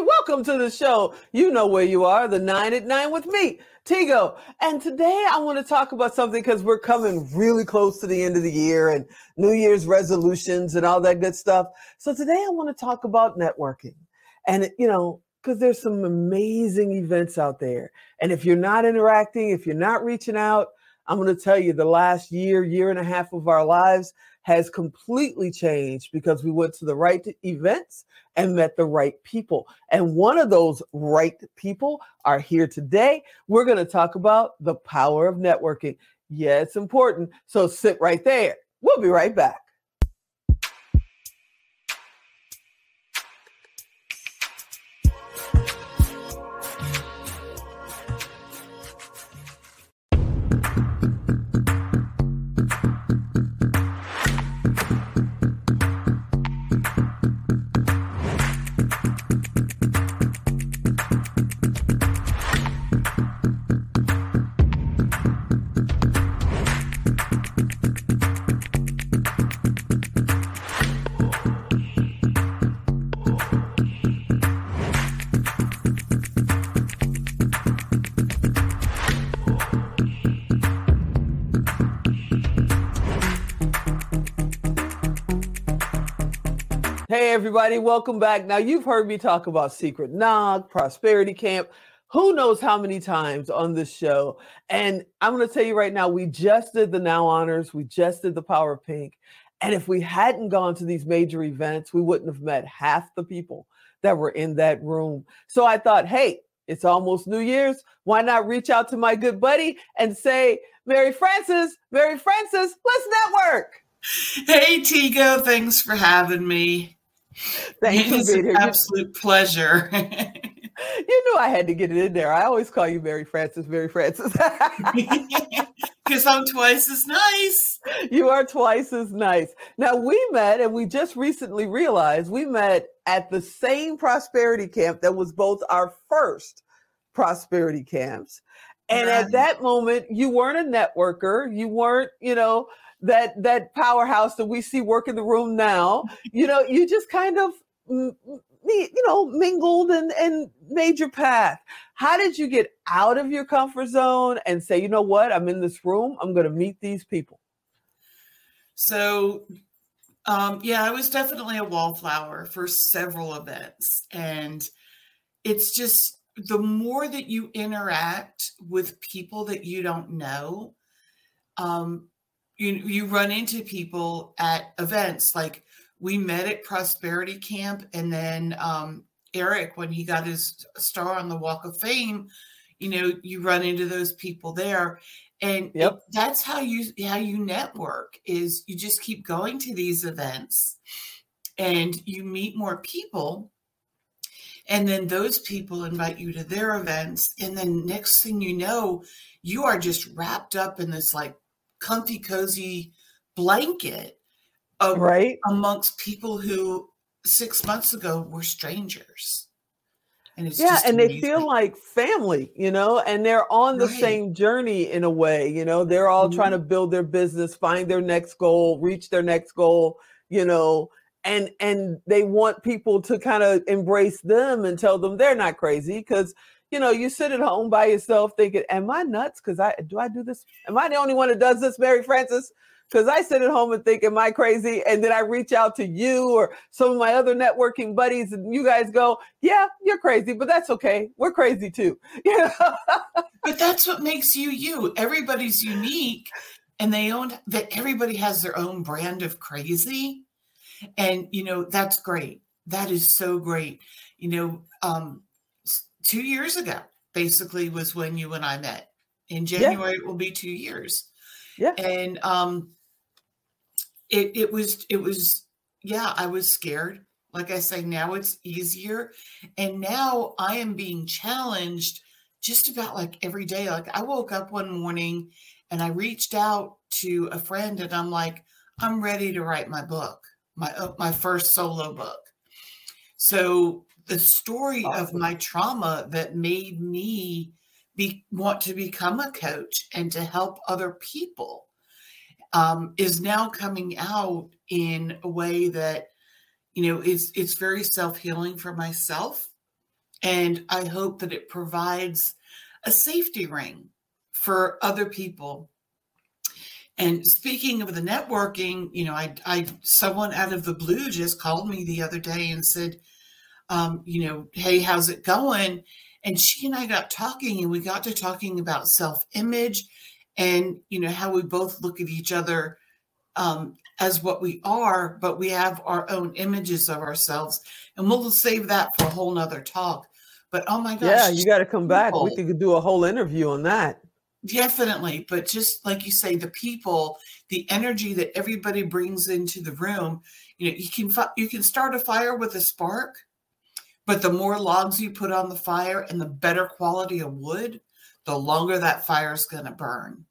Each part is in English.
welcome to the show. You know where you are, the nine at nine with me, Tigo. And today I want to talk about something because we're coming really close to the end of the year and New Year's resolutions and all that good stuff. So today I want to talk about networking. And, you know, because there's some amazing events out there. And if you're not interacting, if you're not reaching out, I'm going to tell you the last year, year and a half of our lives has completely changed because we went to the right events and met the right people. And one of those right people are here today. We're going to talk about the power of networking. Yeah, it's important. So sit right there. We'll be right back. Everybody, welcome back. Now, you've heard me talk about Secret Knock, Prosperity Camp, who knows how many times on this show. And I'm going to tell you right now, we just did the Now Honors, we just did the Power of Pink. And if we hadn't gone to these major events, we wouldn't have met half the people that were in that room. So I thought, hey, it's almost New Year's. Why not reach out to my good buddy and say, Mary Frances, Mary Frances, let's network. Hey, Tigo, thanks for having me. Thanks for being here. Absolute pleasure. you knew I had to get it in there. I always call you Mary Frances, Mary Frances. Because I'm twice as nice. You are twice as nice. Now, we met, and we just recently realized we met at the same prosperity camp that was both our first prosperity camps. And right. at that moment, you weren't a networker. You weren't, you know, that that powerhouse that we see work in the room now. You know, you just kind of you know mingled and and made your path. How did you get out of your comfort zone and say, you know what, I'm in this room. I'm going to meet these people. So, um, yeah, I was definitely a wallflower for several events, and it's just the more that you interact with people that you don't know, um, you you run into people at events like we met at prosperity camp and then um, eric when he got his star on the walk of fame you know you run into those people there and yep. it, that's how you how you network is you just keep going to these events and you meet more people and then those people invite you to their events and then next thing you know you are just wrapped up in this like comfy, cozy blanket of, right amongst people who six months ago were strangers. And yeah, and amazing. they feel like family, you know, and they're on the right. same journey in a way, you know, they're all mm-hmm. trying to build their business, find their next goal, reach their next goal, you know, and and they want people to kind of embrace them and tell them they're not crazy because you know, you sit at home by yourself thinking, "Am I nuts? Because I do I do this? Am I the only one that does this, Mary Frances?" Because I sit at home and think, "Am I crazy?" And then I reach out to you or some of my other networking buddies, and you guys go, "Yeah, you're crazy, but that's okay. We're crazy too." But that's what makes you you. Everybody's unique, and they own that. Everybody has their own brand of crazy, and you know that's great. That is so great. You know, um, two years ago, basically, was when you and I met. In January, yeah. it will be two years. Yeah. And um, it it was it was yeah, I was scared. Like I say, now it's easier, and now I am being challenged just about like every day. Like I woke up one morning and I reached out to a friend, and I'm like, I'm ready to write my book, my uh, my first solo book. So the story of my trauma that made me be want to become a coach and to help other people um, is now coming out in a way that you know it's it's very self-healing for myself. And i hope that it provides a safety ring for other people. And speaking of the networking, you know, I, I, someone out of the blue just called me the other day and said, um, you know, hey, how's it going? And she and I got talking, and we got to talking about self-image, and you know how we both look at each other um, as what we are, but we have our own images of ourselves, and we'll save that for a whole nother talk. But oh my gosh, yeah, you got to come back. We could do a whole interview on that. Definitely. But just like you say, the people, the energy that everybody brings into the room, you know, you can you can start a fire with a spark, but the more logs you put on the fire and the better quality of wood, the longer that fire is going to burn.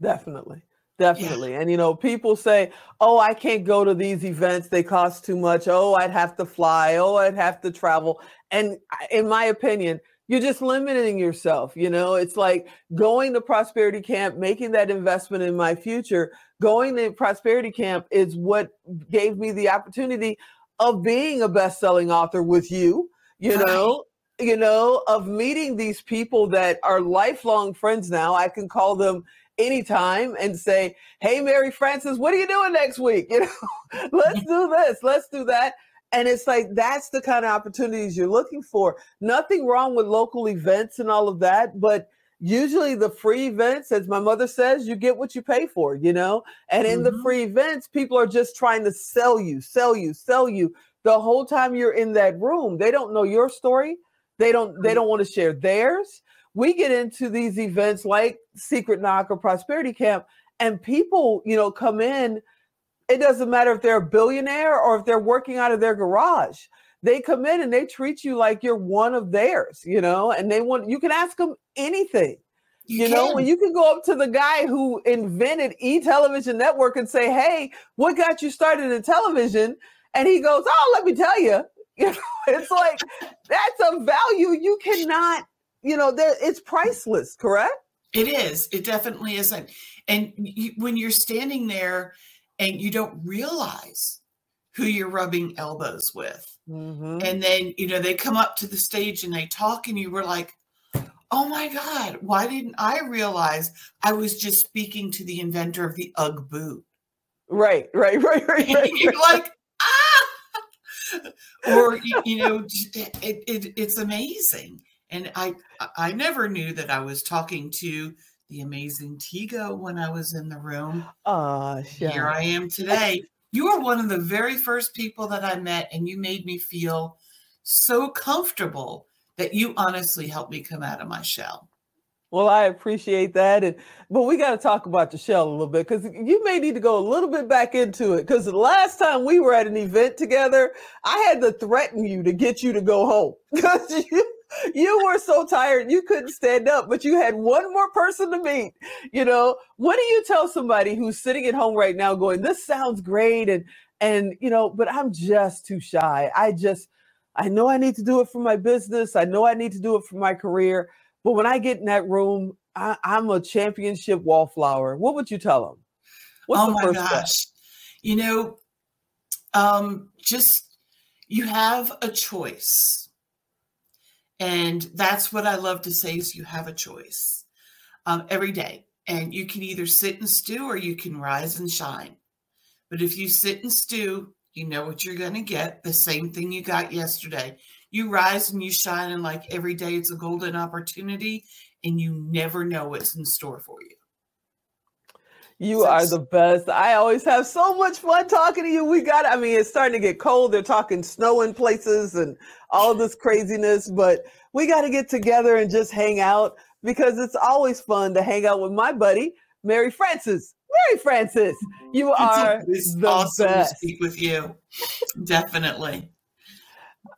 Definitely. Definitely. Yeah. And you know, people say, "Oh, I can't go to these events. They cost too much. Oh, I'd have to fly. Oh, I'd have to travel." And in my opinion, you're just limiting yourself you know it's like going to prosperity camp making that investment in my future going to prosperity camp is what gave me the opportunity of being a best-selling author with you you right. know you know of meeting these people that are lifelong friends now i can call them anytime and say hey mary frances what are you doing next week you know let's do this let's do that and it's like that's the kind of opportunities you're looking for. Nothing wrong with local events and all of that, but usually the free events, as my mother says, you get what you pay for, you know? And in mm-hmm. the free events, people are just trying to sell you, sell you, sell you. The whole time you're in that room, they don't know your story. They don't they don't want to share theirs. We get into these events like Secret Knock or Prosperity Camp, and people, you know, come in it doesn't matter if they're a billionaire or if they're working out of their garage. They come in and they treat you like you're one of theirs, you know, and they want you can ask them anything. You, you know, when you can go up to the guy who invented E Television Network and say, Hey, what got you started in television? And he goes, Oh, let me tell you. You know, it's like that's a value you cannot, you know, there it's priceless, correct? It is. It definitely isn't. And you, when you're standing there and you don't realize who you're rubbing elbows with. Mm-hmm. And then, you know, they come up to the stage and they talk, and you were like, oh my God, why didn't I realize I was just speaking to the inventor of the Ugg boot? Right, right, right, right. right you're like, ah, or you know, it, it, it's amazing. And I I never knew that I was talking to the amazing Tigo when I was in the room. Oh, here I am today. You were one of the very first people that I met, and you made me feel so comfortable that you honestly helped me come out of my shell. Well, I appreciate that, and but we got to talk about the shell a little bit because you may need to go a little bit back into it. Because the last time we were at an event together, I had to threaten you to get you to go home because you you were so tired you couldn't stand up, but you had one more person to meet. You know, what do you tell somebody who's sitting at home right now going, This sounds great and and you know, but I'm just too shy. I just I know I need to do it for my business. I know I need to do it for my career. But when I get in that room, I, am a championship wallflower. What would you tell them? What's oh my gosh. Step? You know, um, just you have a choice and that's what I love to say is you have a choice um, every day. And you can either sit and stew or you can rise and shine. But if you sit and stew, you know what you're going to get the same thing you got yesterday. You rise and you shine, and like every day, it's a golden opportunity, and you never know what's in store for you. You so, are the best. I always have so much fun talking to you. We got, I mean, it's starting to get cold. They're talking snow in places and all this craziness, but we got to get together and just hang out because it's always fun to hang out with my buddy, Mary Frances. Mary Frances, you are it's the awesome best. to speak with you. Definitely.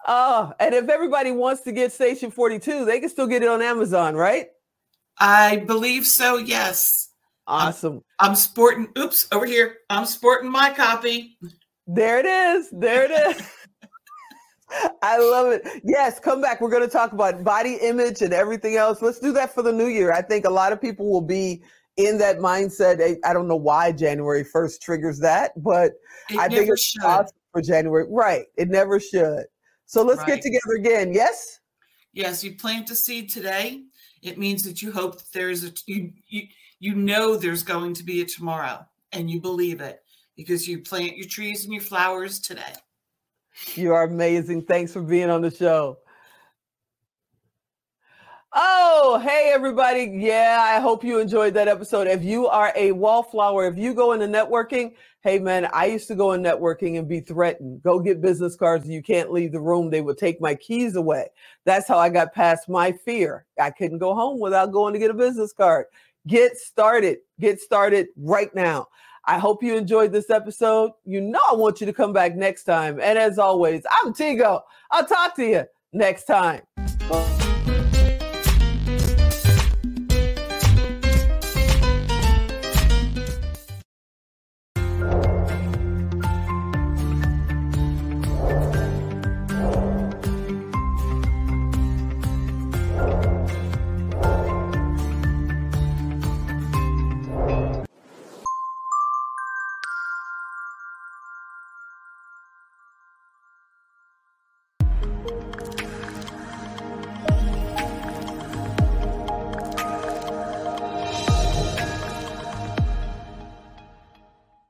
Oh, and if everybody wants to get Station 42, they can still get it on Amazon, right? I believe so, yes. Awesome. I'm, I'm sporting, oops, over here. I'm sporting my copy. There it is. There it is. I love it. Yes, come back. We're going to talk about body image and everything else. Let's do that for the new year. I think a lot of people will be in that mindset. I don't know why January 1st triggers that, but it I think it's should. awesome for January. Right. It never should. So let's right. get together again. Yes? Yes, you plant a seed today. It means that you hope that there's a you you you know there's going to be a tomorrow and you believe it because you plant your trees and your flowers today. You are amazing. Thanks for being on the show. Oh, hey, everybody. Yeah, I hope you enjoyed that episode. If you are a wallflower, if you go into networking, hey, man, I used to go in networking and be threatened. Go get business cards. You can't leave the room. They would take my keys away. That's how I got past my fear. I couldn't go home without going to get a business card. Get started. Get started right now. I hope you enjoyed this episode. You know, I want you to come back next time. And as always, I'm Tigo. I'll talk to you next time. Bye.